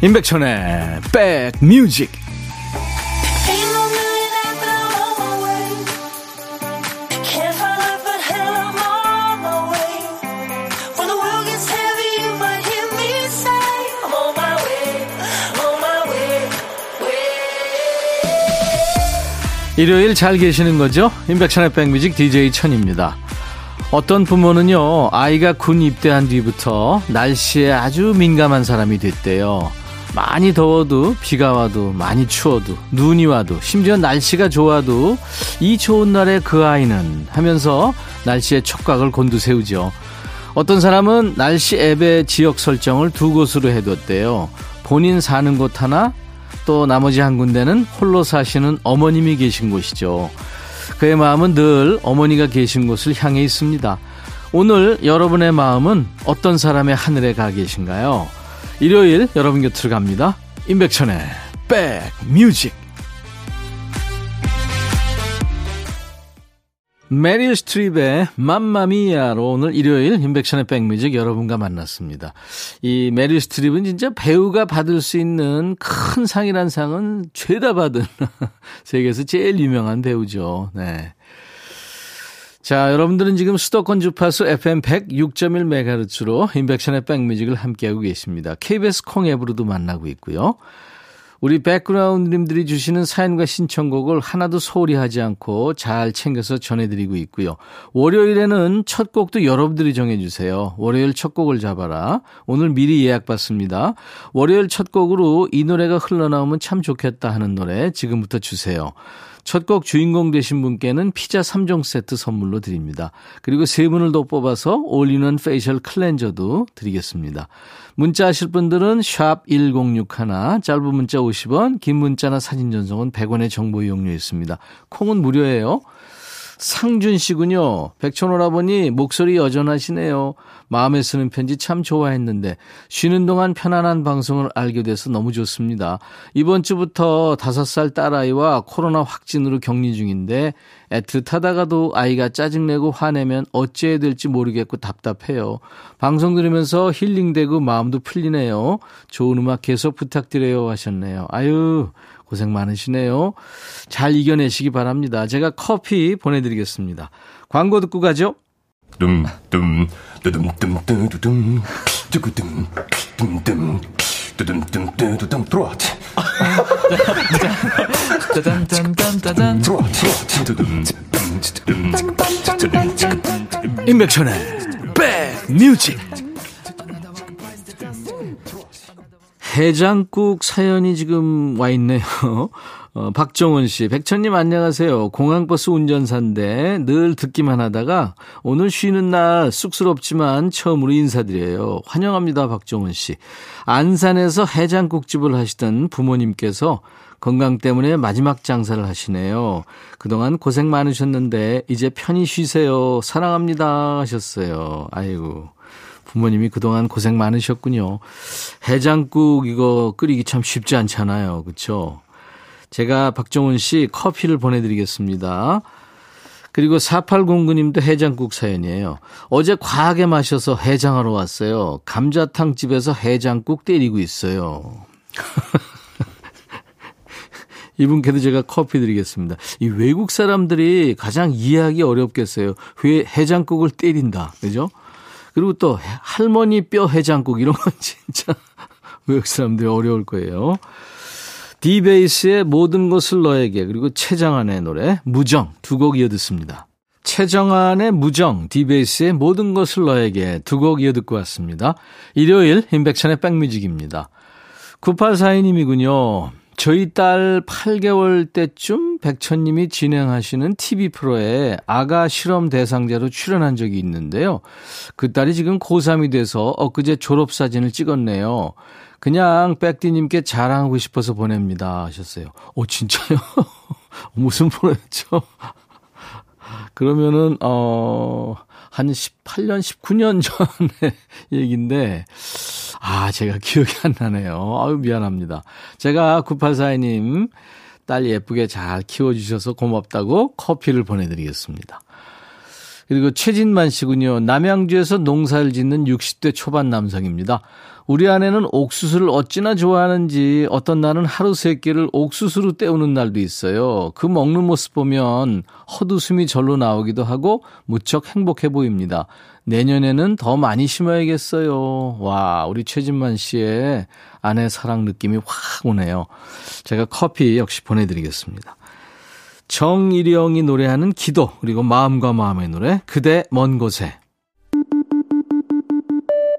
임백천의 백뮤직 일요일 잘 계시는 거죠? 임백천의 백뮤직 DJ 천입니다. 어떤 부모는요, 아이가 군 입대한 뒤부터 날씨에 아주 민감한 사람이 됐대요. 많이 더워도 비가 와도 많이 추워도 눈이 와도 심지어 날씨가 좋아도 이 좋은 날에 그 아이는 하면서 날씨의 촉각을 곤두세우죠. 어떤 사람은 날씨 앱의 지역 설정을 두 곳으로 해뒀대요. 본인 사는 곳 하나 또 나머지 한 군데는 홀로 사시는 어머님이 계신 곳이죠. 그의 마음은 늘 어머니가 계신 곳을 향해 있습니다. 오늘 여러분의 마음은 어떤 사람의 하늘에 가 계신가요? 일요일 여러분 곁으로 갑니다. 임백천의 백뮤직 메릴 스트립의 맘마미아로 오늘 일요일 인백션의 백뮤직 여러분과 만났습니다. 이 메릴 스트립은 진짜 배우가 받을 수 있는 큰 상이란 상은 죄다 받은 세계에서 제일 유명한 배우죠. 네. 자, 여러분들은 지금 수도권 주파수 FM 106.1MHz로 인백션의 백뮤직을 함께하고 계십니다. KBS 콩 앱으로도 만나고 있고요. 우리 백그라운드님들이 주시는 사연과 신청곡을 하나도 소홀히 하지 않고 잘 챙겨서 전해드리고 있고요. 월요일에는 첫 곡도 여러분들이 정해주세요. 월요일 첫 곡을 잡아라. 오늘 미리 예약 받습니다. 월요일 첫 곡으로 이 노래가 흘러나오면 참 좋겠다 하는 노래 지금부터 주세요. 첫 곡 주인공 되신 분께는 피자 3종 세트 선물로 드립니다. 그리고 세 분을 더 뽑아서 올리는 facial cleanser도 드리겠습니다. 문자 하실 분들은 샵 1061, 짧은 문자 50원, 긴 문자나 사진 전송은 100원의 정보 이용료 있습니다. 콩은 무료예요. 상준 씨군요. 백촌오라버니 목소리 여전하시네요. 마음에 쓰는 편지 참 좋아했는데 쉬는 동안 편안한 방송을 알게 돼서 너무 좋습니다. 이번 주부터 다섯 살 딸아이와 코로나 확진으로 격리 중인데 애틋하다가도 아이가 짜증내고 화내면 어찌해야 될지 모르겠고 답답해요. 방송 들으면서 힐링되고 마음도 풀리네요. 좋은 음악 계속 부탁드려요 하셨네요. 아유 고생 많으시네요. 잘 이겨내시기 바랍니다. 제가 커피 보내드리겠습니다. 광고 듣고 가죠. dumdum 뚜둠뚜둠뚜두둠 뚜구둠 둠둠 짜잔짠짠짠짠 트로트 임백천의 백뮤직 해장국 사연이 지금 와 있네요. 어, 박정은 씨, 백천님 안녕하세요. 공항버스 운전사인데 늘 듣기만 하다가 오늘 쉬는 날 쑥스럽지만 처음으로 인사드려요. 환영합니다, 박정은 씨. 안산에서 해장국집을 하시던 부모님께서 건강 때문에 마지막 장사를 하시네요. 그동안 고생 많으셨는데 이제 편히 쉬세요. 사랑합니다 하셨어요. 아이고. 부모님이 그동안 고생 많으셨군요. 해장국 이거 끓이기 참 쉽지 않잖아요. 그렇죠? 제가 박정훈 씨 커피를 보내드리겠습니다. 그리고 4809님도 해장국 사연이에요. 어제 과하게 마셔서 해장하러 왔어요. 감자탕 집에서 해장국 때리고 있어요. 이분께도 제가 커피 드리겠습니다. 이 외국 사람들이 가장 이해하기 어렵겠어요. 왜 해장국을 때린다. 그죠? 그리고 또 할머니 뼈 해장국 이런 건 진짜 외국 사람들이 어려울 거예요. 디베이스의 모든 것을 너에게 그리고 최정한의 노래 무정 두 곡 이어 듣습니다. 최정한의 무정, 디베이스의 모든 것을 너에게 두 곡 이어 듣고 왔습니다. 일요일 임백천의 백뮤직입니다. 9842님이군요. 저희 딸 8개월 때쯤 백천님이 진행하시는 TV 프로에 아가 실험 대상자로 출연한 적이 있는데요. 그 딸이 지금 고3이 돼서 엊그제 졸업사진을 찍었네요. 그냥 백디님께 자랑하고 싶어서 보냅니다. 하셨어요. 오, 진짜요? 무슨 프로였죠? 그러면은, 어, 한 18년, 19년 전의 얘기인데, 아, 제가 기억이 안 나네요. 아유, 미안합니다. 제가 9842님 딸 예쁘게 잘 키워주셔서 고맙다고 커피를 보내드리겠습니다. 그리고 최진만 씨군요. 남양주에서 농사를 짓는 60대 초반 남성입니다. 우리 아내는 옥수수를 어찌나 좋아하는지 어떤 날은 하루 세 끼를 옥수수로 때우는 날도 있어요. 그 먹는 모습 보면 헛웃음이 절로 나오기도 하고 무척 행복해 보입니다. 내년에는 더 많이 심어야겠어요. 와, 우리 최진만 씨의 아내 사랑 느낌이 확 오네요. 제가 커피 역시 보내드리겠습니다. 정일영이 노래하는 기도, 그리고 마음과 마음의 노래, 그대 먼 곳에.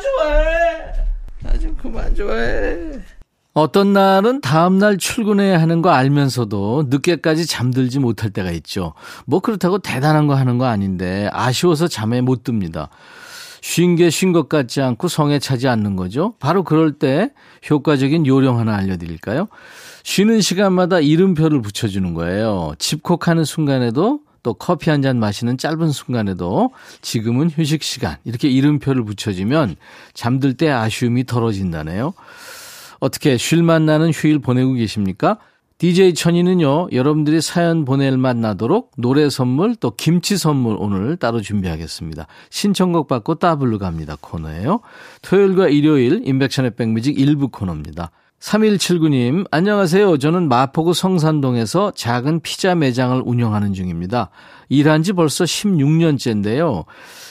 좋아해. 나 좀 그만 좋아해. 어떤 날은 다음날 출근해야 하는 거 알면서도 늦게까지 잠들지 못할 때가 있죠. 뭐 그렇다고 대단한 거 하는 거 아닌데 아쉬워서 잠에 못 듭니다. 쉰 게 쉰 것 같지 않고 성에 차지 않는 거죠. 바로 그럴 때 효과적인 요령 하나 알려드릴까요? 쉬는 시간마다 이름표를 붙여주는 거예요. 집콕하는 순간에도 또 커피 한 잔 마시는 짧은 순간에도 지금은 휴식 시간 이렇게 이름표를 붙여주면 잠들 때 아쉬움이 덜어진다네요. 어떻게 쉴만 나는 휴일 보내고 계십니까? DJ 천이는요, 여러분들이 사연 보낼 맛 나도록 노래 선물 또 김치 선물 오늘 따로 준비하겠습니다. 신청곡 받고 따블로 갑니다 코너예요. 토요일과 일요일 인백션의 백뮤직 일부 코너입니다. 3179님, 안녕하세요. 저는 마포구 성산동에서 작은 피자 매장을 운영하는 중입니다. 일한 지 벌써 16년째인데요.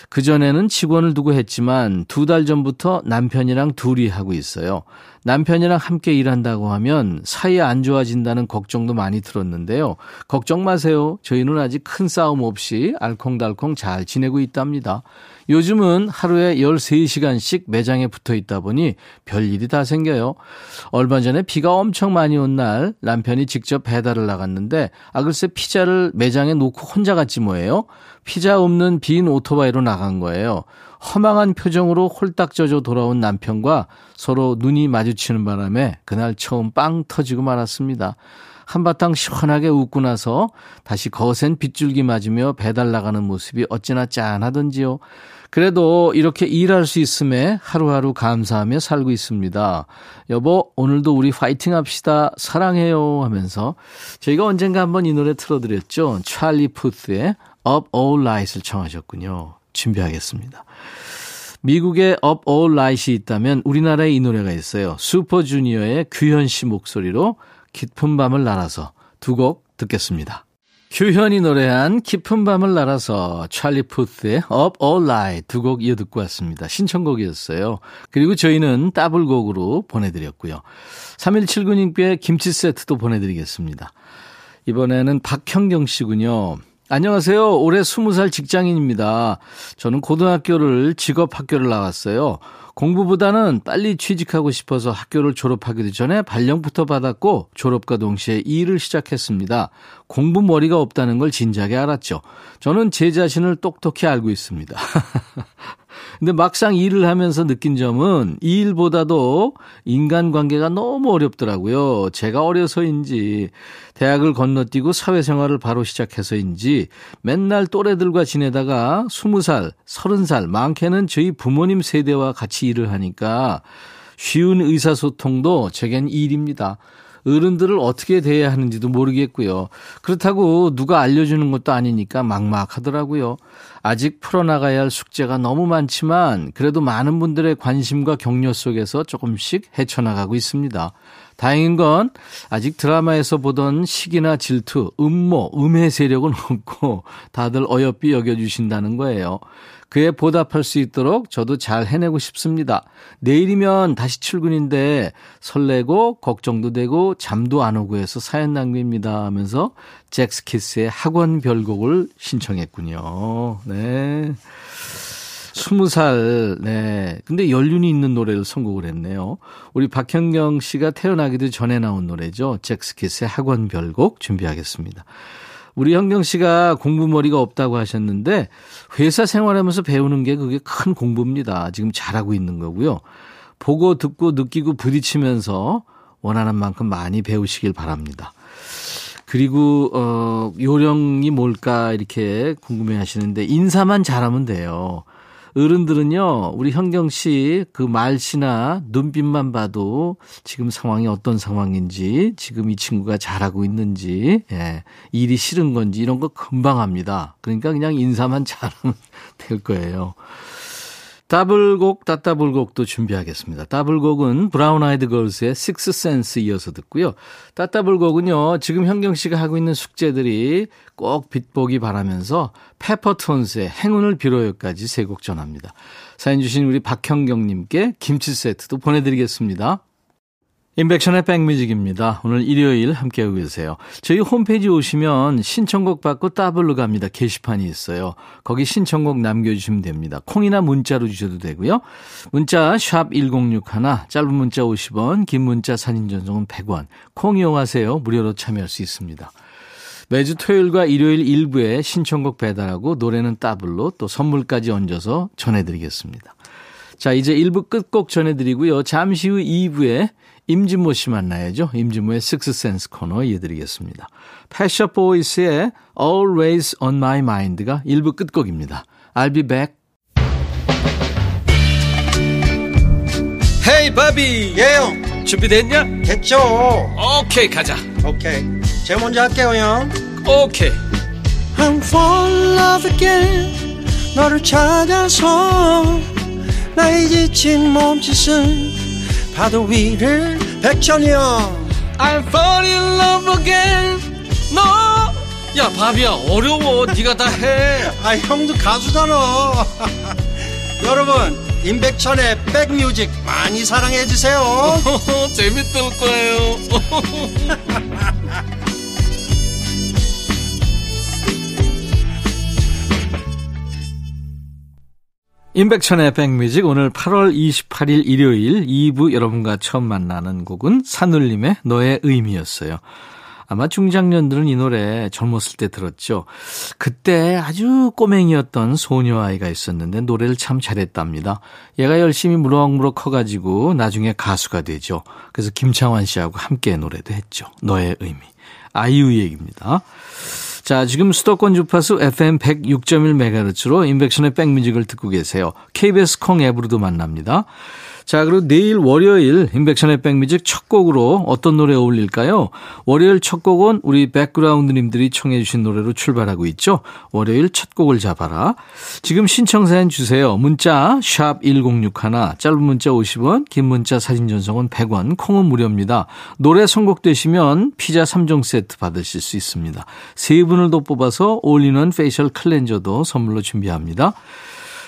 그전에는 직원을 두고 했지만 두 달 전부터 남편이랑 둘이 하고 있어요. 남편이랑 함께 일한다고 하면 사이 안 좋아진다는 걱정도 많이 들었는데요. 걱정 마세요. 저희는 아직 큰 싸움 없이 알콩달콩 잘 지내고 있답니다. 요즘은 하루에 13시간씩 매장에 붙어 있다 보니 별일이 다 생겨요. 얼마 전에 비가 엄청 많이 온 날 남편이 직접 배달을 나갔는데 아 글쎄 피자를 매장에 놓고 혼자 갔지 뭐예요. 피자 없는 빈 오토바이로 나간 거예요. 허망한 표정으로 홀딱 젖어 돌아온 남편과 서로 눈이 마주치는 바람에 그날 처음 빵 터지고 말았습니다. 한바탕 시원하게 웃고 나서 다시 거센 빗줄기 맞으며 배달 나가는 모습이 어찌나 짠하던지요. 그래도 이렇게 일할 수 있음에 하루하루 감사하며 살고 있습니다. 여보, 오늘도 우리 파이팅 합시다. 사랑해요. 하면서 저희가 언젠가 한번 이 노래 틀어드렸죠. 찰리 푸스의 Up All Night을 청하셨군요. 준비하겠습니다. 미국의 Up All Night이 있다면 우리나라에 이 노래가 있어요. 슈퍼주니어의 규현 씨 목소리로 깊은 밤을 날아서 두 곡 듣겠습니다. 규현이 노래한 깊은 밤을 날아서 찰리 푸스의 Up All Night 두 곡 이어 듣고 왔습니다. 신청곡이었어요. 그리고 저희는 더블곡으로 보내드렸고요. 3179님께 김치 세트도 보내드리겠습니다. 이번에는 박형경 씨군요. 안녕하세요. 올해 20살 직장인입니다. 저는 고등학교를 직업학교를 나왔어요. 공부보다는 빨리 취직하고 싶어서 학교를 졸업하기도 전에 발령부터 받았고 졸업과 동시에 일을 시작했습니다. 공부 머리가 없다는 걸 진작에 알았죠. 저는 제 자신을 똑똑히 알고 있습니다. 근데 막상 일을 하면서 느낀 점은 이 일보다도 인간관계가 너무 어렵더라고요. 제가 어려서인지 대학을 건너뛰고 사회생활을 바로 시작해서인지 맨날 또래들과 지내다가 20살, 30살, 많게는 저희 부모님 세대와 같이 일을 하니까 쉬운 의사소통도 제겐 일입니다. 어른들을 어떻게 대해야 하는지도 모르겠고요. 그렇다고 누가 알려주는 것도 아니니까 막막하더라고요. 아직 풀어나가야 할 숙제가 너무 많지만 그래도 많은 분들의 관심과 격려 속에서 조금씩 헤쳐나가고 있습니다. 다행인 건 아직 드라마에서 보던 시기나 질투, 음모, 음해 세력은 없고 다들 어여삐 여겨주신다는 거예요. 그에 보답할 수 있도록 저도 잘 해내고 싶습니다. 내일이면 다시 출근인데 설레고 걱정도 되고 잠도 안 오고 해서 사연 낭비입니다 하면서 잭스키스의 학원 별곡을 신청했군요. 네. 스무 살, 네. 근데 연륜이 있는 노래를 선곡을 했네요. 우리 박현경 씨가 태어나기도 전에 나온 노래죠. 잭스키스의 학원 별곡 준비하겠습니다. 우리 현경 씨가 공부머리가 없다고 하셨는데 회사 생활하면서 배우는 게 그게 큰 공부입니다. 지금 잘하고 있는 거고요. 보고 듣고 느끼고 부딪히면서 원하는 만큼 많이 배우시길 바랍니다. 그리고 어 요령이 뭘까 이렇게 궁금해 하시는데 인사만 잘하면 돼요. 어른들은요, 우리 현경 씨 그 말씨나 눈빛만 봐도 지금 상황이 어떤 상황인지, 지금 이 친구가 잘하고 있는지, 예, 일이 싫은 건지 이런 거 금방 합니다. 그러니까 그냥 인사만 잘하면 될 거예요. 더블곡, 따따블곡도 준비하겠습니다. 더블곡은 브라운 아이드 걸스의 Sixth Sense 이어서 듣고요. 따따블곡은요, 지금 현경 씨가 하고 있는 숙제들이 꼭 빛보기 바라면서 페퍼톤스의 행운을 빌어요까지 세 곡 전합니다. 사연 주신 우리 박현경 님께 김치 세트도 보내드리겠습니다. 인백션의 백뮤직입니다. 오늘 일요일 함께하고 계세요. 저희 홈페이지 오시면 신청곡 받고 따블로 갑니다. 게시판이 있어요. 거기 신청곡 남겨주시면 됩니다. 콩이나 문자로 주셔도 되고요. 문자 샵 1061, 짧은 문자 50원, 긴 문자 사진 전송은 100원. 콩 이용하세요. 무료로 참여할 수 있습니다. 매주 토요일과 일요일 일부에 신청곡 배달하고 노래는 따블로 또 선물까지 얹어서 전해드리겠습니다. 자, 이제 1부 끝곡 전해드리고요. 잠시 후 2부에 임진모 씨 만나야죠. 임진모의 식스센스 코너 이어드리겠습니다. 패셔 보이스의 Always on My Mind가 1부 끝곡입니다. I'll be back. 헤이 바비 예영 준비됐냐? 됐죠 오케이 가자 오케이 제가 먼저 할게요 형 오케이 I'm fall in love again 너를 찾아서 나의 지친 몸짓은 파도 위를 백천이 형 I'm fall in love again. 너야 바비야 어려워. 네가 다 해. 아 형도 가수잖아. 여러분 임백천의 백뮤직 많이 사랑해 주세요. 재밌을 거예요 임백천의 백뮤직 오늘 8월 28일 일요일 2부 여러분과 처음 만나는 곡은 산울림의 너의 의미였어요. 아마 중장년들은 이 노래 젊었을 때 들었죠. 그때 아주 꼬맹이였던 소녀아이가 있었는데 노래를 참 잘했답니다. 얘가 열심히 무럭무럭 커가지고 나중에 가수가 되죠. 그래서 김창완 씨하고 함께 노래도 했죠. 너의 의미. 아이유 얘기입니다. 자, 지금 수도권 주파수 FM 106.1MHz로 인백션의 백뮤직을 듣고 계세요. KBS 콩 앱으로도 만납니다. 자, 그리고 내일 월요일 인백션의 백뮤직 첫 곡으로 어떤 노래 어울릴까요? 월요일 첫 곡은 우리 백그라운드님들이 청해 주신 노래로 출발하고 있죠. 월요일 첫 곡을 잡아라. 지금 신청 사연 주세요. 문자 샵 1061, 짧은 문자 50원, 긴 문자 사진 전송은 100원, 콩은 무료입니다. 노래 선곡되시면 피자 3종 세트 받으실 수 있습니다. 세 분을 더 뽑아서 올리는 facial cleanser도 선물로 준비합니다.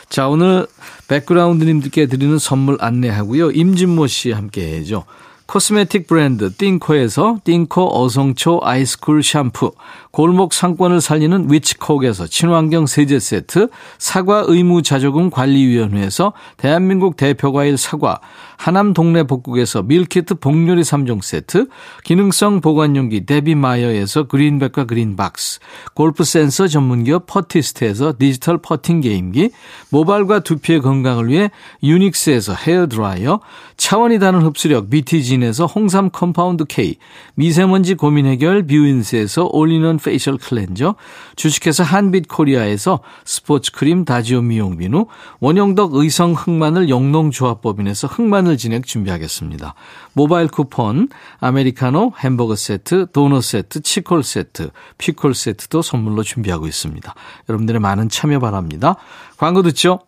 자, 오늘 백그라운드님들께 드리는 선물 안내하고요. 임진모 씨 함께 하죠. 코스메틱 브랜드 띵코에서 띵코 어성초 아이스쿨 샴푸, 골목 상권을 살리는 위치콕에서 친환경 세제 세트, 사과 의무 자조금 관리위원회에서 대한민국 대표과일 사과, 하남 동네 복국에서 밀키트 복요리 3종 세트, 기능성 보관용기 데비마이어에서 그린백과 그린박스, 골프 센서 전문기업 퍼티스트에서 디지털 퍼팅 게임기, 모발과 두피의 건강을 위해 유닉스에서 헤어드라이어, 차원이 다른 흡수력 BT진에서 홍삼 compound K, 미세먼지 고민 해결 뷰인스에서 올리는 facial cleanser, 주식회사 한빛 코리아에서 스포츠 크림 다지오 미용 비누, 원형덕 의성 흑마늘 영농조합법인에서 흑마늘 진액 준비하겠습니다. 모바일 쿠폰, 아메리카노, 햄버거 세트, 도넛 세트, 치콜 세트, 피콜 세트도 선물로 준비하고 있습니다. 여러분들의 많은 참여 바랍니다. 광고 듣죠?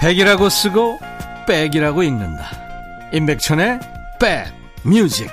백이라고 쓰고 백이라고 읽는다. 임백천의 백 뮤직.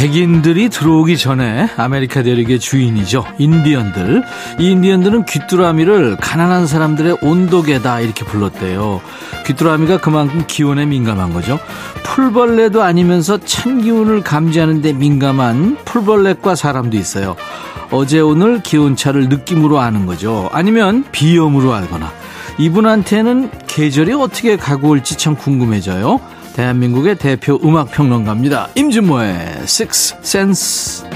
백인들이 들어오기 전에 아메리카 대륙의 주인이죠. 인디언들. 이 인디언들은 귀뚜라미를 가난한 사람들의 온도계다 이렇게 불렀대요. 귀뚜라미가 그만큼 기온에 민감한 거죠. 풀벌레도 아니면서 찬 기운을 감지하는데 민감한 풀벌레과 사람도 있어요. 어제 오늘 기온차를 느낌으로 아는 거죠. 아니면 비염으로 알거나. 이분한테는 계절이 어떻게 가고 올지 참 궁금해져요. 대한민국의 대표 음악 평론가입니다. 임진모의 Six Sense.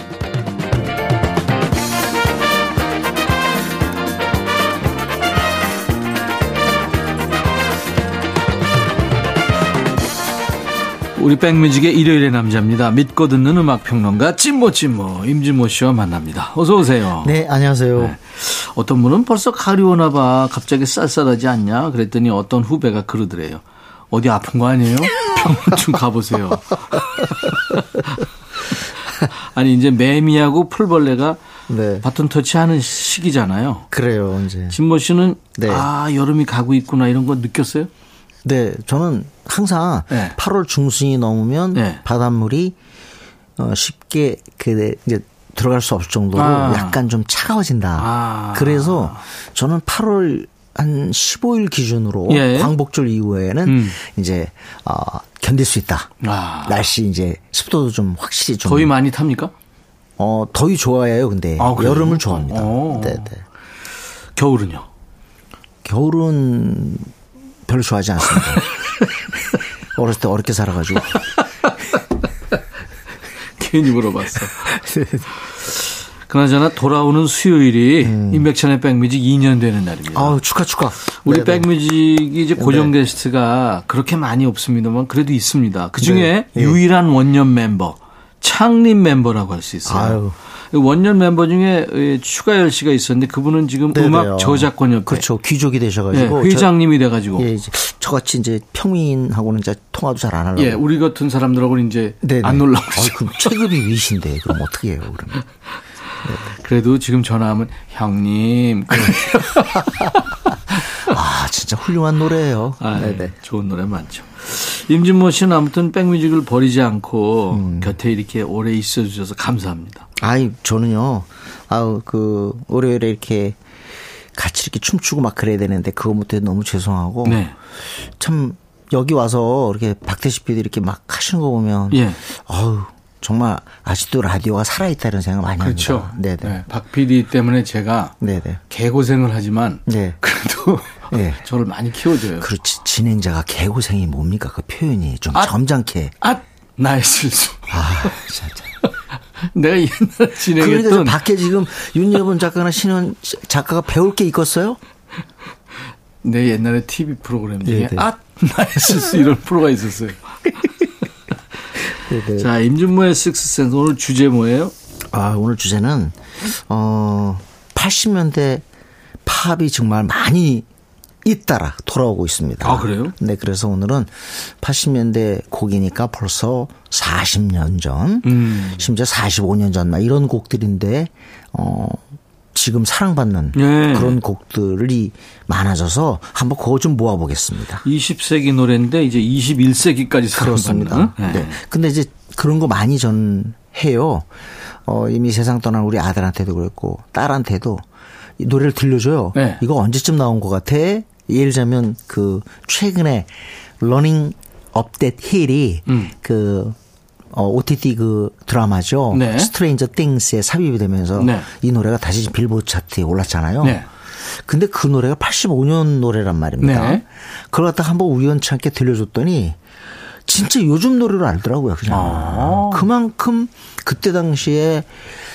우리 백뮤직의 일요일의 남자입니다. 믿고 듣는 음악 평론가 찐모 찐모 임진모 씨와 만납니다. 어서 오세요. 네, 안녕하세요. 네. 어떤 분은 벌써 가을이 오나 봐. 갑자기 쌀쌀하지 않냐? 그랬더니 어떤 후배가 그러더래요. 어디 아픈 거 아니에요? 병원 좀 가보세요. 아니 이제 매미하고 풀벌레가 네. 바톤 터치하는 시기잖아요. 그래요, 이제. 진모 씨는 네. 아 여름이 가고 있구나 이런 거 느꼈어요? 네, 저는 항상 네. 8월 중순이 넘으면 네. 바닷물이 어, 쉽게 그 이제 들어갈 수 없을 정도로 아. 약간 좀 차가워진다. 아. 그래서 저는 8월 한 15일 기준으로 예. 광복절 이후에는 음. 이제 어, 견딜 수 있다. 아. 날씨 이제 습도도 좀 확실히 좀 더위 많이 탑니까? 어 더위 좋아해요. 근데 아, 여름을 좋아합니다. 오. 어. 네, 네. 겨울은요? 겨울은 별로 좋아하지 않습니다. 어렸을 때 어렵게 살아가지고. 괜히 물어봤어. 그나저나 돌아오는 수요일이 음. 인백천의 백뮤직 2년 되는 날입니다. 아 축하 축하. 우리 네네. 백뮤직이 이제 고정 네. 게스트가 그렇게 많이 없습니다만 그래도 있습니다. 그 중에 네. 유일한 원년 멤버, 창립 멤버라고 할 수 있어요. 아유. 원년 멤버 중에 추가열 씨가 있었는데 그분은 지금 네네. 음악 저작권협회 그렇죠 귀족이 되셔가지고 네, 회장님이 돼가지고 예, 이제 저같이 이제 평민하고는 이제 통화도 잘 안 하려고 예, 우리 같은 사람들하고는 이제 네네. 안 놀라고 그럼 체급이 위신데 그럼 어떻게 해요 그러면 그래도 지금 전화하면 형님. 아 진짜 훌륭한 노래예요. 아, 네네. 좋은 노래 많죠. 임진모 씨는 아무튼 백뮤직을 버리지 않고 음. 곁에 이렇게 오래 있어 주셔서 감사합니다. 아이 저는요. 아우 그 월요일에 이렇게 같이 이렇게 춤추고 막 그래야 되는데 그거 못해 너무 죄송하고 네. 참 여기 와서 이렇게 박태식 PD 이렇게 막 하시는 거 보면 예. 아우 정말 아직도 라디오가 살아있다는 생각 많이 그렇죠. 합니다. 네네. 네. 박 PD 때문에 제가 네네. 개고생을 하지만 네. 그래도 네. 저를 많이 키워줘요. 그렇지. 진행자가 개고생이 뭡니까? 그 표현이 좀 아, 점잖게. 아, 나의 실수. 아, 진짜. 내가 옛날 진행했던. 그러니까 밖에 지금 윤여분 작가나 신원 작가가 배울 게 있겠어요? 내 옛날에 TV 프로그램 중에 네 네. 아, 나의 실수 이런 프로가 있었어요. 네네. 자, 임준모의 식스센스 오늘 주제 뭐예요? 아, 오늘 주제는 어 80년대 팝이 정말 많이 잇따라 돌아오고 있습니다. 아, 그래요? 네, 그래서 오늘은 80년대 곡이니까 벌써 40년 전, 음. 심지어 45년 전, 막 이런 곡들인데, 어, 지금 사랑받는 네. 그런 곡들이 많아져서 한번 그거 좀 모아보겠습니다. 20세기 노래인데 이제 21세기까지 사랑받는. 네. 네. 근데 이제 그런 거 많이 전 해요. 어, 이미 세상 떠난 우리 아들한테도 그랬고 딸한테도 이 노래를 들려줘요. 네. 이거 언제쯤 나온 것 같아? 예를 들자면 그 최근에 Running Up That Hill이 음. 그 어, OTT 그 드라마죠. 네. Stranger Things에 삽입이 되면서 네. 이 노래가 다시 빌보드 차트에 올랐잖아요. 네. 근데 그 노래가 85년 노래란 말입니다. 네. 그걸 갖다가 한번 우연찮게 들려줬더니 진짜 요즘 노래를 알더라고요. 그냥. 아. 그만큼 그때 당시에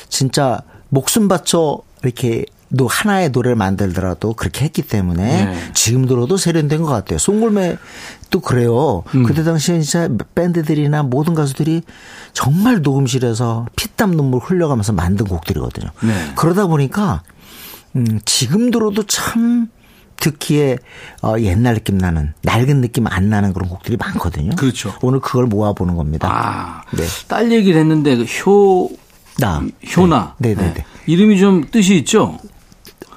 진짜 목숨 바쳐 이렇게 또 하나의 노래를 만들더라도 그렇게 했기 때문에 네. 지금 들어도 세련된 것 같아요. 송골매도 그래요. 음. 그때 당시에 진짜 밴드들이나 모든 가수들이 정말 녹음실에서 피땀 눈물 흘려가면서 만든 곡들이거든요. 네. 그러다 보니까 음, 지금 들어도 참 듣기에 어, 옛날 느낌 나는 낡은 느낌 안 나는 그런 곡들이 많거든요. 그렇죠. 오늘 그걸 모아보는 겁니다. 아, 네. 딸 얘기를 했는데 그 효, 나. 효나. 네. 네네네. 네. 이름이 좀 뜻이 있죠?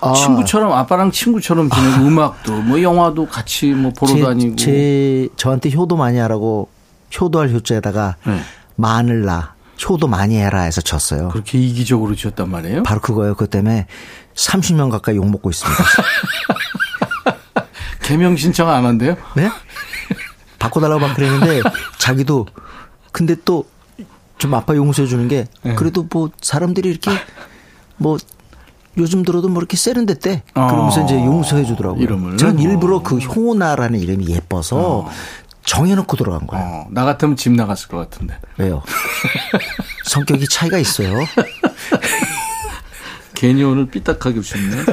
아. 친구처럼 아빠랑 친구처럼 지내고 아. 음악도 뭐 영화도 같이 뭐 보러 제, 다니고 제 저한테 효도 많이 하라고 효도할 효자에다가 네. 마늘나 효도 많이 해라 해서 졌어요. 그렇게 이기적으로 지었단 말이에요? 바로 그거예요. 그것 때문에 30년 가까이 욕 먹고 있습니다. 개명 신청 안 한대요? 네? 바꿔달라고 막 그랬는데 자기도 근데 또 좀 아빠 용서해 주는 게 네. 그래도 뭐 사람들이 이렇게 뭐 요즘 들어도 뭐 이렇게 세련됐대. 어. 그러면서 이제 용서해 주더라고요. 이름을. 전 일부러 그 효나라는 이름이 예뻐서 어. 정해놓고 들어간 거예요. 어. 나 같으면 집 나갔을 것 같은데. 왜요? 성격이 차이가 있어요. 괜히 오늘 삐딱하게 웃었네.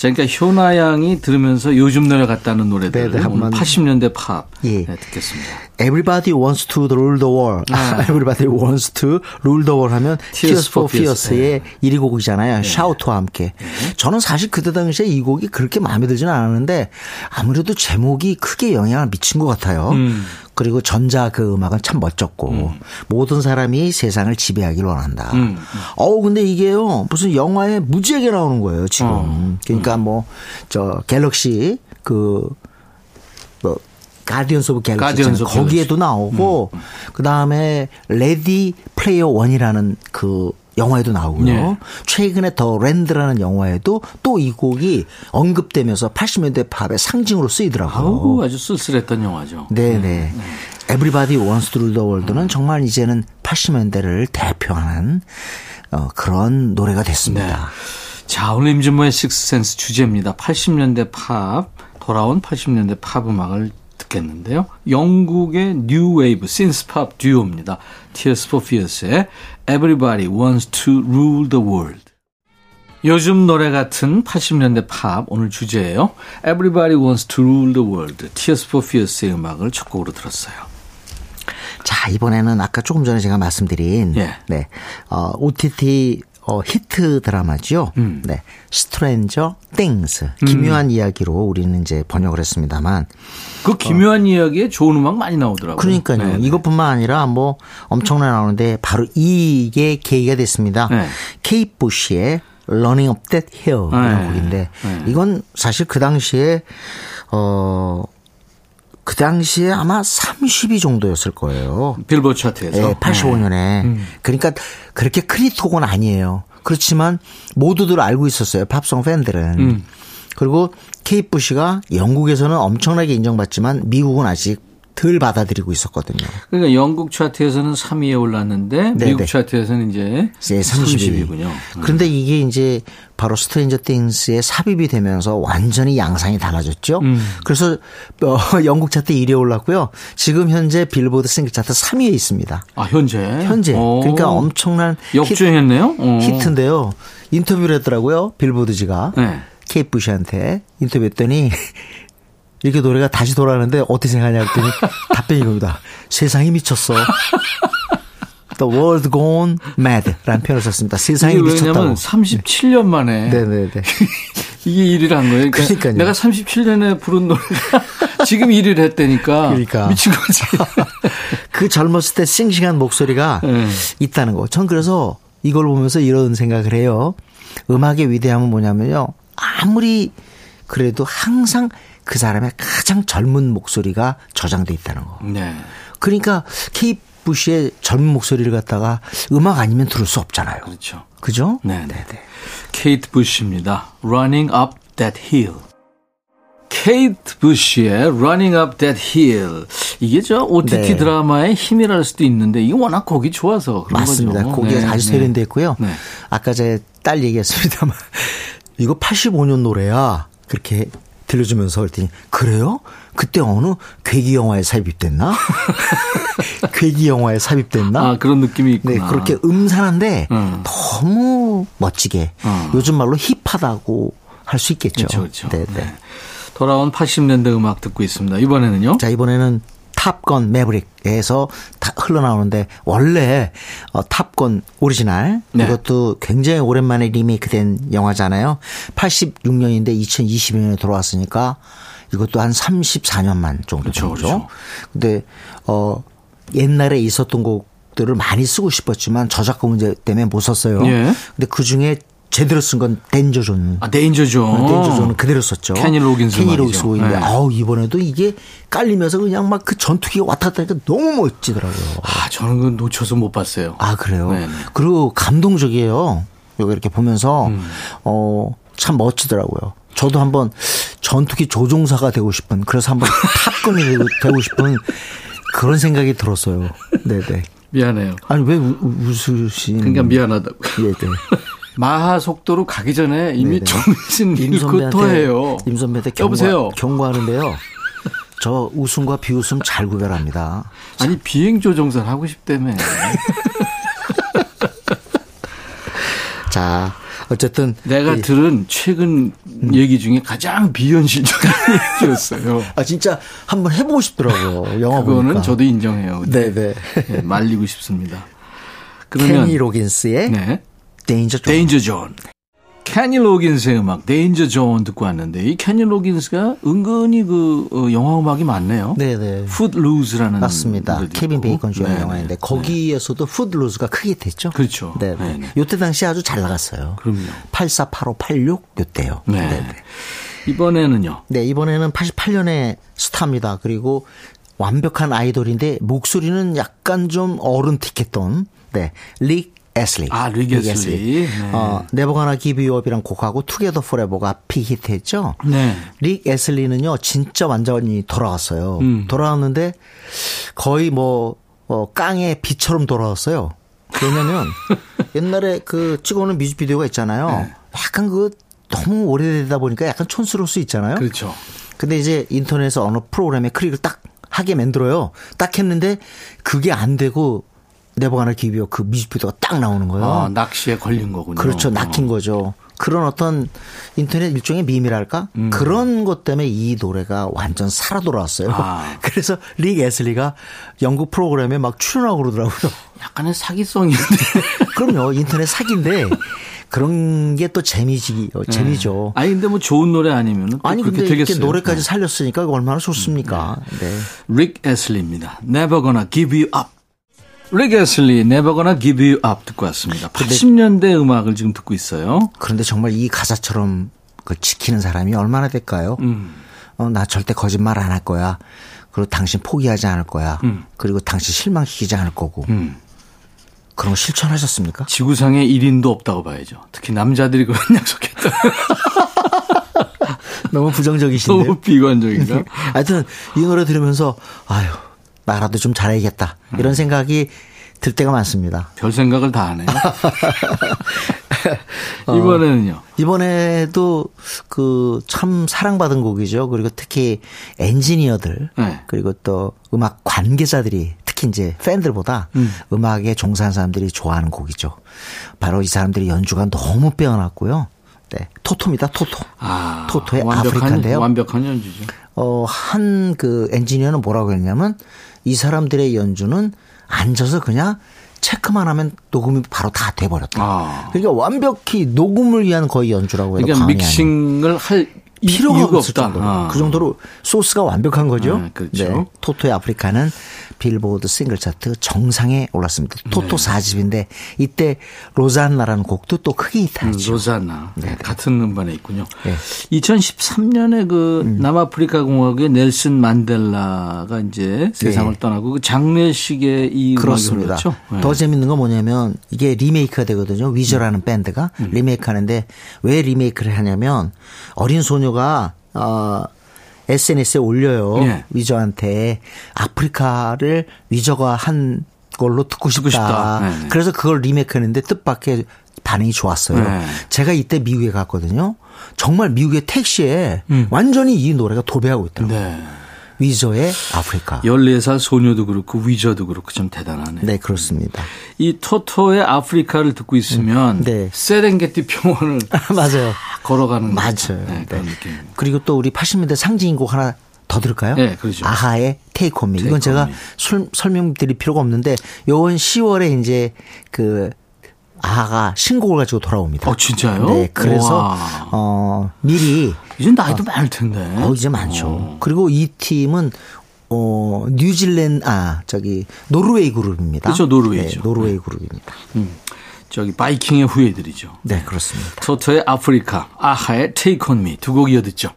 자, 그러니까 효나 양이 들으면서 요즘 노래 같다는 노래들 네네, 한번 80년대 팝 예. 네, 듣겠습니다. Everybody wants to rule the world. 아. Everybody wants to rule the world 하면 Tears, for Fears의 네. 1위 곡이잖아요. 네. 샤우트와 함께. 네. 저는 사실 그때 당시에 이 곡이 그렇게 마음에 들지는 않았는데 아무래도 제목이 크게 영향을 미친 것 같아요. 음. 그리고 전자 그 음악은 참 멋졌고 음. 모든 사람이 세상을 지배하기를 원한다. 음. 어우 근데 이게요 무슨 영화에 무지하게 나오는 거예요 지금. 어. 그러니까 음. 뭐저 갤럭시 그뭐 Guardians of Galaxy 거기에도 나오고 음. 그 다음에 Ready Player One이라는 그 영화에도 나오고요. 네. 최근에 La La Land라는 영화에도 또 이 곡이 언급되면서 80년대 팝의 상징으로 쓰이더라고요. 아우, 아주 쓸쓸했던 영화죠. 네네. 네. 네. Everybody Wants to Rule the World는 음. 정말 이제는 80년대를 대표하는 어, 그런 노래가 됐습니다. 네. 자, 오늘 임진모의 Six Sense 주제입니다. 80년대 팝, 돌아온 80년대 팝 음악을 듣겠는데요. 영국의 뉴 웨이브 신스팝 듀오입니다. Tears for Fears의 Everybody Wants to Rule the World. 요즘 노래 같은 80년대 팝 오늘 주제예요. Everybody Wants to Rule the World. Tears for Fears의 음악을 첫 곡으로 들었어요. 자 이번에는 아까 조금 전에 제가 말씀드린 예. 네 어, OTT 어, 히트 드라마죠. 음. 네. Stranger Things. 기묘한 음. 이야기로 우리는 이제 번역을 했습니다만. 그 기묘한 어. 이야기에 좋은 음악 많이 나오더라고요. 그러니까요. 네, 네. 이것뿐만 아니라 뭐 엄청나게 나오는데 바로 이게 계기가 됐습니다. 네. 케이트 부시의 Running Up That Hill이라는 네. 곡인데 네. 이건 사실 그 당시에 어. 그 당시에 아마 30위 정도였을 거예요. 빌보드 차트에서. 네, 85년에. 음. 그러니까 그렇게 큰 히트곡은 아니에요. 그렇지만 모두들 알고 있었어요. 팝송 팬들은. 음. 그리고 케이트 부시가 영국에서는 엄청나게 인정받지만 미국은 아직 덜 받아들이고 있었거든요. 그러니까 영국 차트에서는 3위에 올랐는데 네네. 미국 차트에서는 이제 네, 30위. 군요 음. 그런데 이게 이제 바로 Stranger Things에 삽입이 되면서 완전히 양상이 달라졌죠. 음. 그래서 어, 영국 차트 1위에 올랐고요. 지금 현재 빌보드 싱글 차트 3위에 있습니다. 아 현재? 현재. 오. 그러니까 엄청난 역주행했네요. 히트, 인데요 인터뷰를 했더라고요. 빌보드지가. 네. 케이트 부시한테 인터뷰했더니 이렇게 노래가 다시 돌아가는데 어떻게 생각하냐 했더니 답변이 이겁니다. 세상이 미쳤어. The world gone mad 라는 표현을 썼습니다. 세상이 미쳤다고. 왜냐면 37년 만에. 네네네. 이게 1위를 한 거예요. 그러니까 그러니까요. 내가 37년에 부른 노래가 지금 1위를 했다니까. 그러니까. 미친 거지. 그 젊었을 때 싱싱한 목소리가 네. 있다는 거. 전 그래서 이걸 보면서 이런 생각을 해요. 음악의 위대함은 뭐냐면요. 아무리 그래도 항상 그 사람의 가장 젊은 목소리가 저장돼 있다는 거. 네. 그러니까 케이프 부시의 젊은 목소리를 갖다가 음악 아니면 들을 수 없잖아요. 그렇죠. 그죠? 네, 네, 네. 케이트 부시입니다. Running Up That Hill. 케이트 부시의 Running Up That Hill. 이게 저 OTT 네. 드라마의 힘이랄 수도 있는데 이게 워낙 곡이 좋아서 그런 맞습니다. 거죠. 곡이 네, 아주 세련됐고요. 네. 아까 제 딸 얘기했습니다만 이거 85년 노래야. 그렇게 들려주면서 그랬더니 그래요? 그때 어느 괴기 영화에 삽입됐나? 괴기 영화에 삽입됐나? 아 그런 느낌이 있구나. 네 그렇게 음산한데 음. 너무 멋지게 음. 요즘 말로 힙하다고 할 수 있겠죠. 그렇죠, 그렇죠. 네, 네. 돌아온 80년대 음악 듣고 있습니다. 이번에는요? 자 이번에는 Top Gun Maverick에서 다 흘러나오는데 원래 어, Top Gun 오리지널 네. 이것도 굉장히 오랜만에 리메이크된 영화잖아요. 86년인데 2020년에 들어왔으니까 이것도 한 34년만 정도 그렇죠, 되죠. 그렇죠. 근데 어 옛날에 있었던 곡들을 많이 쓰고 싶었지만 저작권 문제 때문에 못 썼어요. 예. 근데 그 중에 제대로 쓴건 Danger Zone. 아, Danger Zone. Danger Zone은 그대로 썼죠. 케니 로긴스. 케니 로긴스 곡인데, 네. 아우, 이번에도 이게 깔리면서 그냥 막 그 전투기가 왔다 갔다 하니까 너무 멋지더라고요. 아, 저는 그 놓쳐서 못 봤어요. 아, 그래요? 네네. 그리고 감동적이에요. 여기 이렇게 보면서, 음. 어, 참 멋지더라고요. 저도 한번 전투기 조종사가 되고 싶은, 그래서 한번 Top Gun이 되고 싶은 그런 생각이 들었어요. 네네. 미안해요. 아니, 왜 웃으신. 그러니까 미안하다고. 예, 네. 마하 속도로 가기 전에 이미 정신 잃고 토해요. 임 선배한테 경고. 경고하는데요. 저 웃음과 비웃음 잘 구별합니다. 아니 비행 조종사 하고 싶다며. 자, 어쨌든 내가 이, 들은 최근 음. 얘기 중에 가장 비현실적인 얘기였어요. 아 진짜 한번 해보고 싶더라고요. 영화 그거는 보니까. 저도 인정해요. 네네. 네. 네, 말리고 싶습니다. 그러면 케니 로긴스의 네. Danger Zone. Danger Zone. 케니 로긴스의 음악 Danger Zone 듣고 왔는데 이 케니 로긴스가 은근히 그 어, 영화 음악이 많네요. 네네. Footloose라는 맞습니다. 케빈 베이컨 주연 네 영화인데 거기에서도 네. Footloose가 크게 됐죠. 그렇죠. 네. 네 요때 당시 아주 잘 나갔어요. 그럼요. 84, 85, 86 요때요. 네. 네네. 이번에는요. 네, 이번에는 88년의 스타입니다. 그리고 완벽한 아이돌인데 목소리는 약간 좀 어른틱했던 네. 릭 애슬리. 아, 릭 애슬리. 네. 어, 네버가나 기비업이란 곡하고 Together Forever가 빅히트했죠. 네. 릭 애슬리는요, 진짜 완전히 돌아왔어요. 음. 돌아왔는데 거의 뭐 어, 깡의 비처럼 돌아왔어요. 왜냐면 옛날에 그 찍어오는 뮤직비디오가 있잖아요. 네. 약간 그 너무 오래되다 보니까 약간 촌스러울 수 있잖아요. 그렇죠. 근데 이제 인터넷에서 어느 프로그램에 클릭을 딱 하게 만들어요. 딱 했는데 그게 안 되고 네버가나 기비어 그 뮤직비디오가 딱 나오는 거예요. 아, 낚시에 걸린 거군요. 그렇죠. 낚인 거죠. 그런 어떤 인터넷 일종의 밈이랄까? 음. 그런 것 때문에 이 노래가 완전 살아 돌아왔어요. 아. 그래서 릭 에슬리가 영국 프로그램에 막 출연하고 그러더라고요. 약간의 사기성인데. 그럼요. 인터넷 사기인데 그런 게 또 재미지, 어, 재미죠. 네. 아니, 근데 뭐 좋은 노래 아니면 아니, 근데 되겠어요. 이렇게 노래까지 네. 살렸으니까 얼마나 좋습니까? 네. 릭 에슬리입니다. Never gonna give you up. 레게슬리 Never Gonna Give You Up 듣고 왔습니다. 80년대 음악을 지금 듣고 있어요. 그런데 정말 이 가사처럼 그 지키는 사람이 얼마나 될까요? 음. 어, 나 절대 거짓말 안 할 거야. 그리고 당신 포기하지 않을 거야. 음. 그리고 당신 실망시키지 않을 거고. 음. 그런 거 실천하셨습니까? 지구상에 1인도 없다고 봐야죠. 특히 남자들이 그런 약속했다. 너무 부정적이신데요. 너무 비관적인가? 하여튼 이 노래 들으면서 아유 나라도 좀 잘해야겠다. 이런 생각이 들 때가 많습니다. 별 생각을 다 하네요. 이번에는요? 어, 이번에도 그 참 사랑받은 곡이죠. 그리고 특히 엔지니어들 네. 그리고 또 음악 관계자들이 특히 이제 팬들보다 음. 악에 종사하는 사람들이 좋아하는 곡이죠. 바로 이 사람들이 연주가 너무 빼어났고요. 네, 토토입니다. 토토. 아, 토토의 완벽한, 아프리카인데요. 완벽한 연주죠. 어, 한 그 엔지니어는 뭐라고 했냐면 이 사람들의 연주는 앉아서 그냥 체크만 하면 녹음이 바로 다 돼버렸다. 아. 그러니까 완벽히 녹음을 위한 거의 연주라고 해도 그러니까 믹싱을 할 필요가 없다. 정도로. 아. 그 정도로 소스가 완벽한 거죠. 아, 그렇죠. 네. 토토의 아프리카는 빌보드 싱글 차트 정상에 올랐습니다. 토토 네. 4집인데 이때 로잔나라는 곡도 또 크게 히트하죠. 음, 로잔나. 네. 같은 음반에 있군요. 네. 2013년에 그 음. 남아프리카 공화국의 넬슨 만델라가 이제 세상을 네. 떠나고 그 장례식에 이 그렇습니다. 네. 더 재밌는 건 뭐냐면 이게 리메이크가 되거든요. 위저라는 음. 밴드가 음. 리메이크 하는데 왜 리메이크를 하냐면 어린 소녀가 어 SNS에 올려요. 네. 위저한테 아프리카를 위저가 한 걸로 듣고 싶다. 싶다. 네, 네. 그래서 그걸 리메이크했는데 뜻밖의 반응이 좋았어요. 네. 제가 이때 미국에 갔거든요. 정말 미국의 택시에 음. 완전히 이 노래가 도배하고 있더라고요. 네. 위저의 아프리카. 14살 소녀도 그렇고 위저도 그렇고 좀 대단하네. 네, 그렇습니다. 이 토토의 아프리카를 듣고 있으면 음, 네. 세렝게티 평원을 맞아요. 걸어가는 맞아요. 네, 그런 네. 느낌. 그리고 또 우리 80년대 상징인 곡 하나 더 들을까요? 네, 그렇죠. 아하의 테이크 온 미. 이건 제가 술, 설명드릴 필요가 없는데 요번 10월에 이제 그 아가 신곡을 가지고 돌아옵니다. 어, 진짜요? 네. 그래서 어 미리 이제 나이도 어, 많을 텐데. 어, 이제 많죠. 어. 그리고 이 팀은 어 뉴질랜드 아 저기 노르웨이 그룹입니다. 그렇죠, 노르웨이죠. 네, 노르웨이 그룹입니다. 음. 저기 바이킹의 후예들이죠. 네, 그렇습니다. 토토의 아프리카, 아하의 Take On Me 두곡 이어 듣죠.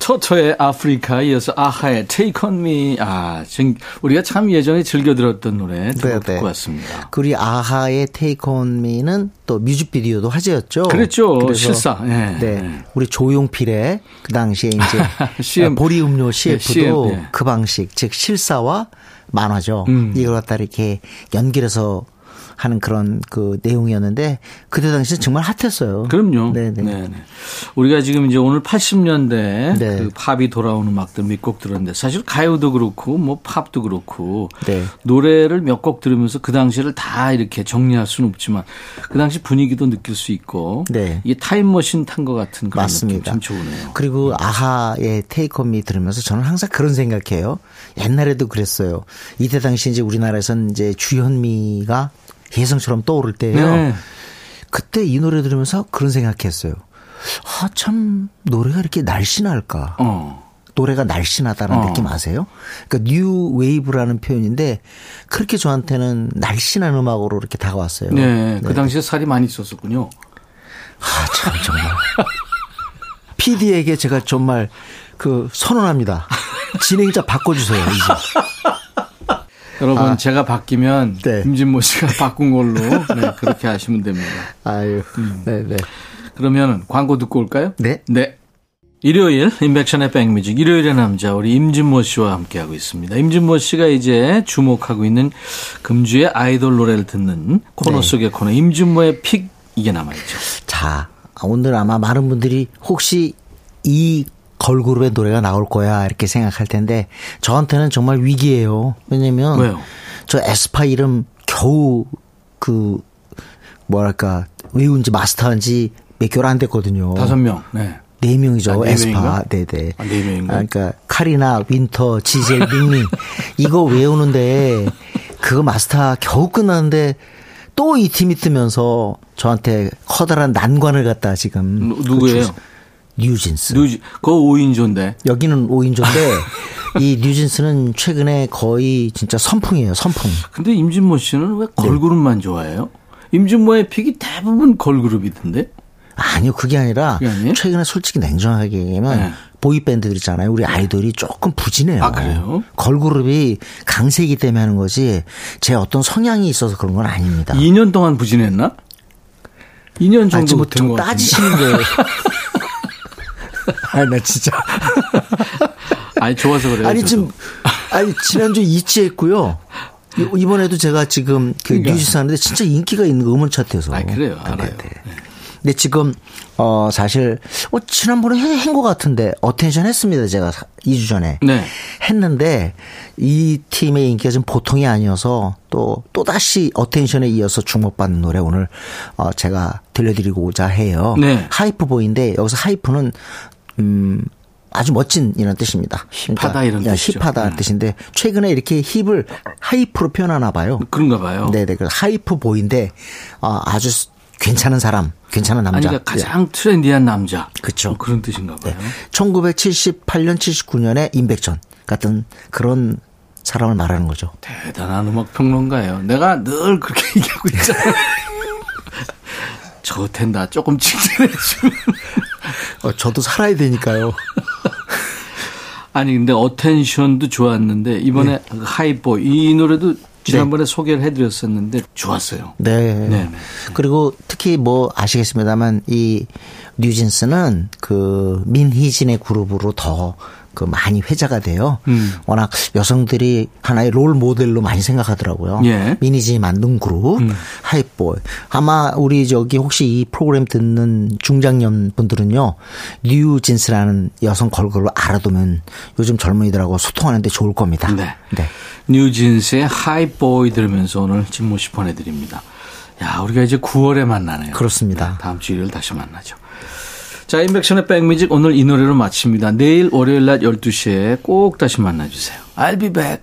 토토의 아프리카 이어서 아하의 Take On Me 아 지금 우리가 참 예전에 즐겨 들었던 노래 네, 듣고 네. 왔습니다. 그리 아하의 Take On Me는 또 뮤직비디오도 화제였죠. 그렇죠. 실사. 네. 네. 우리 조용필의 그 당시에 이제 CM, 보리 음료 CF도 네, CM, 네. 그 방식 즉 실사와 만화죠. 음. 이걸 갖다 이렇게 연결해서 하는 그런 그 내용이었는데 그때 당시에 정말 핫했어요. 그럼요. 네네. 네네. 우리가 지금 이제 오늘 80년대 네. 그 팝이 돌아오는 음악들 몇 곡 들었는데 사실 가요도 그렇고 뭐 팝도 그렇고 네. 노래를 몇 곡 들으면서 그 당시를 다 이렇게 정리할 수는 없지만 그 당시 분위기도 느낄 수 있고 네. 이게 타임머신 탄 것 같은 그런 맞습니다. 느낌 참 좋으네요. 그리고 아하의 Take On Me 들으면서 저는 항상 그런 생각해요. 옛날에도 그랬어요. 이때 당시 이제 우리나라에서는 이제 주현미가 혜성처럼 떠오를 때예요. 네. 그때 이 노래 들으면서 그런 생각했어요. 아, 참 노래가 이렇게 날씬할까? 어. 노래가 날씬하다는 어. 느낌 아세요? 그러니까 뉴 웨이브라는 표현인데 그렇게 저한테는 날씬한 음악으로 이렇게 다가왔어요. 네, 네. 그 당시에 살이 많이 있었었군요. 아, 참 정말. PD에게 제가 정말 그 선언합니다. 진행자 바꿔주세요, 이제. 여러분 아. 제가 바뀌면 네. 김진모 씨가 바꾼 걸로 네, 그렇게 하시면 됩니다. 아유, 음. 네, 네. 그러면 광고 듣고 올까요? 네. 네. 일요일 인백션의 백뮤직 일요일의 남자 우리 임진모 씨와 함께하고 있습니다. 임진모 씨가 이제 주목하고 있는 금주의 아이돌 노래를 듣는 코너 네. 속의 코너 임진모의 픽 이게 남아있죠. 자 오늘 아마 많은 분들이 혹시 이 걸그룹의 노래가 나올 거야 이렇게 생각할 텐데 저한테는 정말 위기예요. 왜냐면 왜요? 저 에스파 이름 겨우 그 뭐랄까 외운지 마스터한지 몇 개월 안 됐거든요. 다섯 명. 네. 네 명이죠. 아, 네 에스파. 네네. 아, 네 명인가? 아, 그러니까 카리나, 윈터, 지젤, 닝닝 이거 외우는데 그거 마스터 겨우 끝났는데 또 이 팀이 뜨면서 저한테 커다란 난관을 갖다 지금 누, 누구예요? 뉴진스. 뉴 그거 5인조인데. 여기는 5인조인데 이 뉴진스는 최근에 거의 진짜 선풍이에요. 선풍. 근데 임진모 씨는 왜 걸그룹만 네. 좋아해요? 임진모의 pick이 대부분 걸그룹이던데? 아니요, 그게 아니라 그게 최근에 솔직히 냉정하게 얘기하면 네. 보이밴드들 있잖아요. 우리 아이돌이 조금 부진해요. 아, 그래요? 걸그룹이 강세기 때문에 하는 거지 제 어떤 성향이 있어서 그런 건 아닙니다. 2년 동안 부진했나? 2년 정도 아, 좀 따지시는 거예요. 아니, 나 진짜. 아니, 좋아서 그래요. 아니, 지금, 아니, 지난주 이치했고요. 이번에도 제가 지금 그 그러니까. 뉴스 하는데 진짜 인기가 있는 음원 차트에서. 아, 그래요. 아, 알아요. 네, 네. 근데 지금 어 사실 어 지난번에 한것 같은데 Attention 했습니다. 제가 2주 전에. 네. 했는데 이 팀의 인기가 좀 보통이 아니어서 또 또 다시 Attention에 이어서 주목받는 노래 오늘 어 제가 들려드리고자 해요. 네. Hype Boy인데 여기서 hype는 음 아주 멋진 이런 뜻입니다. hip하다 그러니까 이런 뜻이죠. hip하다 음. 뜻인데 최근에 이렇게 hip을 hype로 표현하나 봐요. 그런가 봐요. 네네. 그래서 Hype Boy인데 어, 아주 괜찮은 사람, 괜찮은 남자. 아니, 그러니까 가장 네. trendy한 남자. 그렇죠. 뭐 그런 뜻인가 봐요. 네. 1978년, 79년에 임백천 같은 그런 사람을 말하는 거죠. 대단한 음악 평론가예요. 내가 늘 그렇게 얘기하고 있잖아요. 저텐다 조금 칭찬해 주면. 어, 저도 살아야 되니까요. 아니 근데 어텐션도 좋았는데 이번에 네. 하이보 이 노래도 지난번에 네. 소개를 해드렸었는데 좋았어요. 네. 네. 네. 그리고 특히 뭐 아시겠습니다만 이 뉴진스는 그 민희진의 그룹으로 더 그 많이 회자가 돼요. 음. 워낙 여성들이 하나의 롤 모델로 많이 생각하더라고요. 예. 미니지 만든 그룹 음. 하이보이. 아마 우리 저기 혹시 이 프로그램 듣는 중장년 분들은요. 뉴진스라는 여성 걸그룹을 알아두면 요즘 젊은이들하고 소통하는데 좋을 겁니다. 네. 네. 뉴진스의 하이보이 들으면서 오늘 진모시 보내드립니다. 야, 우리가 이제 9월에 만나네요. 그렇습니다. 네, 다음 주 일요일 다시 만나죠. 자, 인백션의 백뮤직 오늘 이 노래로 마칩니다. 내일 월요일 낮 12시에 꼭 다시 만나주세요. I'll be back.